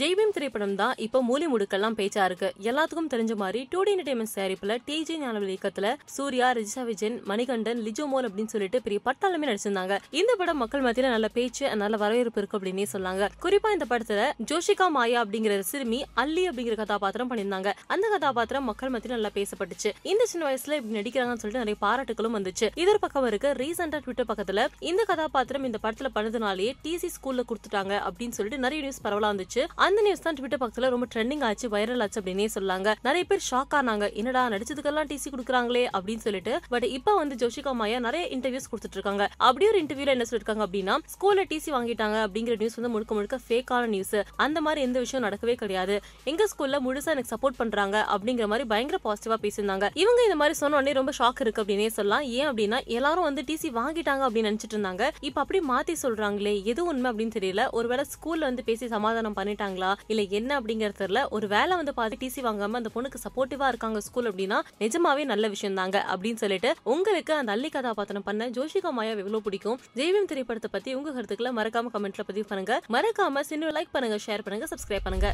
ஜெய்பீம் திரைப்படம் தான் இப்போ மூலி முடுக்கெல்லாம் பேச்சா இருக்கு. எல்லாத்துக்கும் தெரிஞ்ச மாதிரி டூ டி என்டர்டைன்மெண்ட் தயாரிப்புல டிஜே ஞானவல் இயக்கத்துல சூர்யா ரிஜிஷா விஜயன் மணிகண்டன் லிஜோமோல் அப்படின்னு சொல்லிட்டு பெரிய பட்டாளமே நடிச்சிருந்தாங்க. இந்த படம் மக்கள் மத்தியில நல்ல பேச்சு நல்ல வரவேற்பு இருக்கு அப்படின்னே சொன்னாங்க. குறிப்பா இந்த படத்துல ஜோஷிகா மாயா அப்படிங்கிற சிறுமி அல்லி அப்படிங்கிற கதாபாத்திரம் பண்ணியிருந்தாங்க. அந்த கதாபாத்திரம் மக்கள் மத்தியில நல்லா பேசப்பட்டுச்சு. இந்த சின்ன வயசுல இப்படி நடிக்கிறாங்கன்னு சொல்லிட்டு நிறைய பாராட்டுகளும் வந்துச்சு. இதர் பக்கம் இருக்கு ரீசெண்டா ட்விட்டர் பக்கத்துல இந்த கதாபாத்திரம் இந்த படத்துல பண்ணதுனாலேயே டிசி ஸ்கூல்ல கொடுத்துட்டாங்க அப்படின்னு சொல்லிட்டு நிறைய நியூஸ் பரவலா வந்துச்சு. அந்த நியூஸ் தான் ட்விட்டர் பக்கத்துல ரொம்ப ட்ரெண்டிங் ஆச்சு வைரல் ஆச்சு அப்படின்னே சொல்லாங்க. நிறைய பேர் ஷாக் ஆனாங்க. என்னடா நடிச்சதுக்கெல்லாம் டிசி கொடுக்குறாங்களே அப்படின்னு சொல்லிட்டு. பட் இப்போ வந்து ஜோஷிகா மாயா நிறைய இன்டர்வியூஸ் கொடுத்துட்டு இருக்காங்க அப்படி ஒரு இன்டர்வியூல என்ன சொல்லிருக்காங்க அப்படின்னா ஸ்கூல்ல டிசி வாங்கிட்டாங்க அப்படிங்கிற நியூஸ் வந்து முழுக்க முழுக்க ஃபேக்கான நியூஸ் அந்த மாதிரி எந்த விஷயம் நடக்கவே கிடையாது. எங்க ஸ்கூல்ல முழுசா எனக்கு சப்போர்ட் பண்றாங்க அப்படிங்கிற மாதிரி பயங்கர பாசிட்டிவா பேசியிருந்தாங்க. இவங்க இந்த மாதிரி சொன்ன உடனே ரொம்ப ஷாக் இருக்கு அப்படின்னே சொல்லலாம். ஏன் அப்படின்னா எல்லாரும் வந்து டிசி வாங்கிட்டாங்க அப்படின்னு நினைச்சிட்டு இருந்தாங்க. இப்ப அப்படியே மாத்தி சொல்றாங்களே எது உண்மை அப்படின்னு தெரியல. ஒருவேளை ஸ்கூல்ல வந்து பேசி சமாதானம் பண்ணிட்டாங்களா இல்ல என்ன அப்படிங்கறது தெரியல. ஒரு வேலை வந்து பாதி டிசி வாங்காம அந்த பொண்ணுக்கு சப்போர்ட்டிவா இருக்காங்க ஸ்கூல் அப்படின்னா நிஜமாவே நல்ல விஷயம் தாங்க அப்படின்னு சொல்லிட்டு உங்களுக்கு அந்த அள்ளி கதாபாத்திரம் பண்ண ஜோஷிகா மாயா எவ்வளவு பிடிக்கும்? ஜெய்வம் திரைப்படத்தை பத்தி உங்க கருத்துக்களை மறக்காம கமெண்ட்ல பதிவு பண்ணுங்க. மறக்காம சின்ன லைக் பண்ணுங்க ஷேர் பண்ணுங்க சப்ஸ்கிரைப் பண்ணுங்க.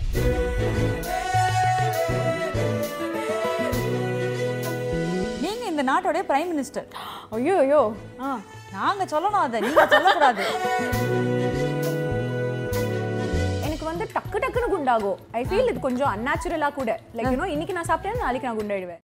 நீங்க இந்த நாட்டோட பிரைம் மினிஸ்டர் ஐயோ ஐயோ ஆ நாங்க சொல்லணும் அதை. நீங்க சொல்லக்கூடாது. டக்கு டக்குன்னு குண்டாகும். ஐ ஃபீல் இது கொஞ்சம் அன்நேச்சுரலா கூட. லைக் யூனோ இன்னைக்கு நான் சாப்பிட்டேன் நாளைக்கு நான் குண்டாயிடுவேன்.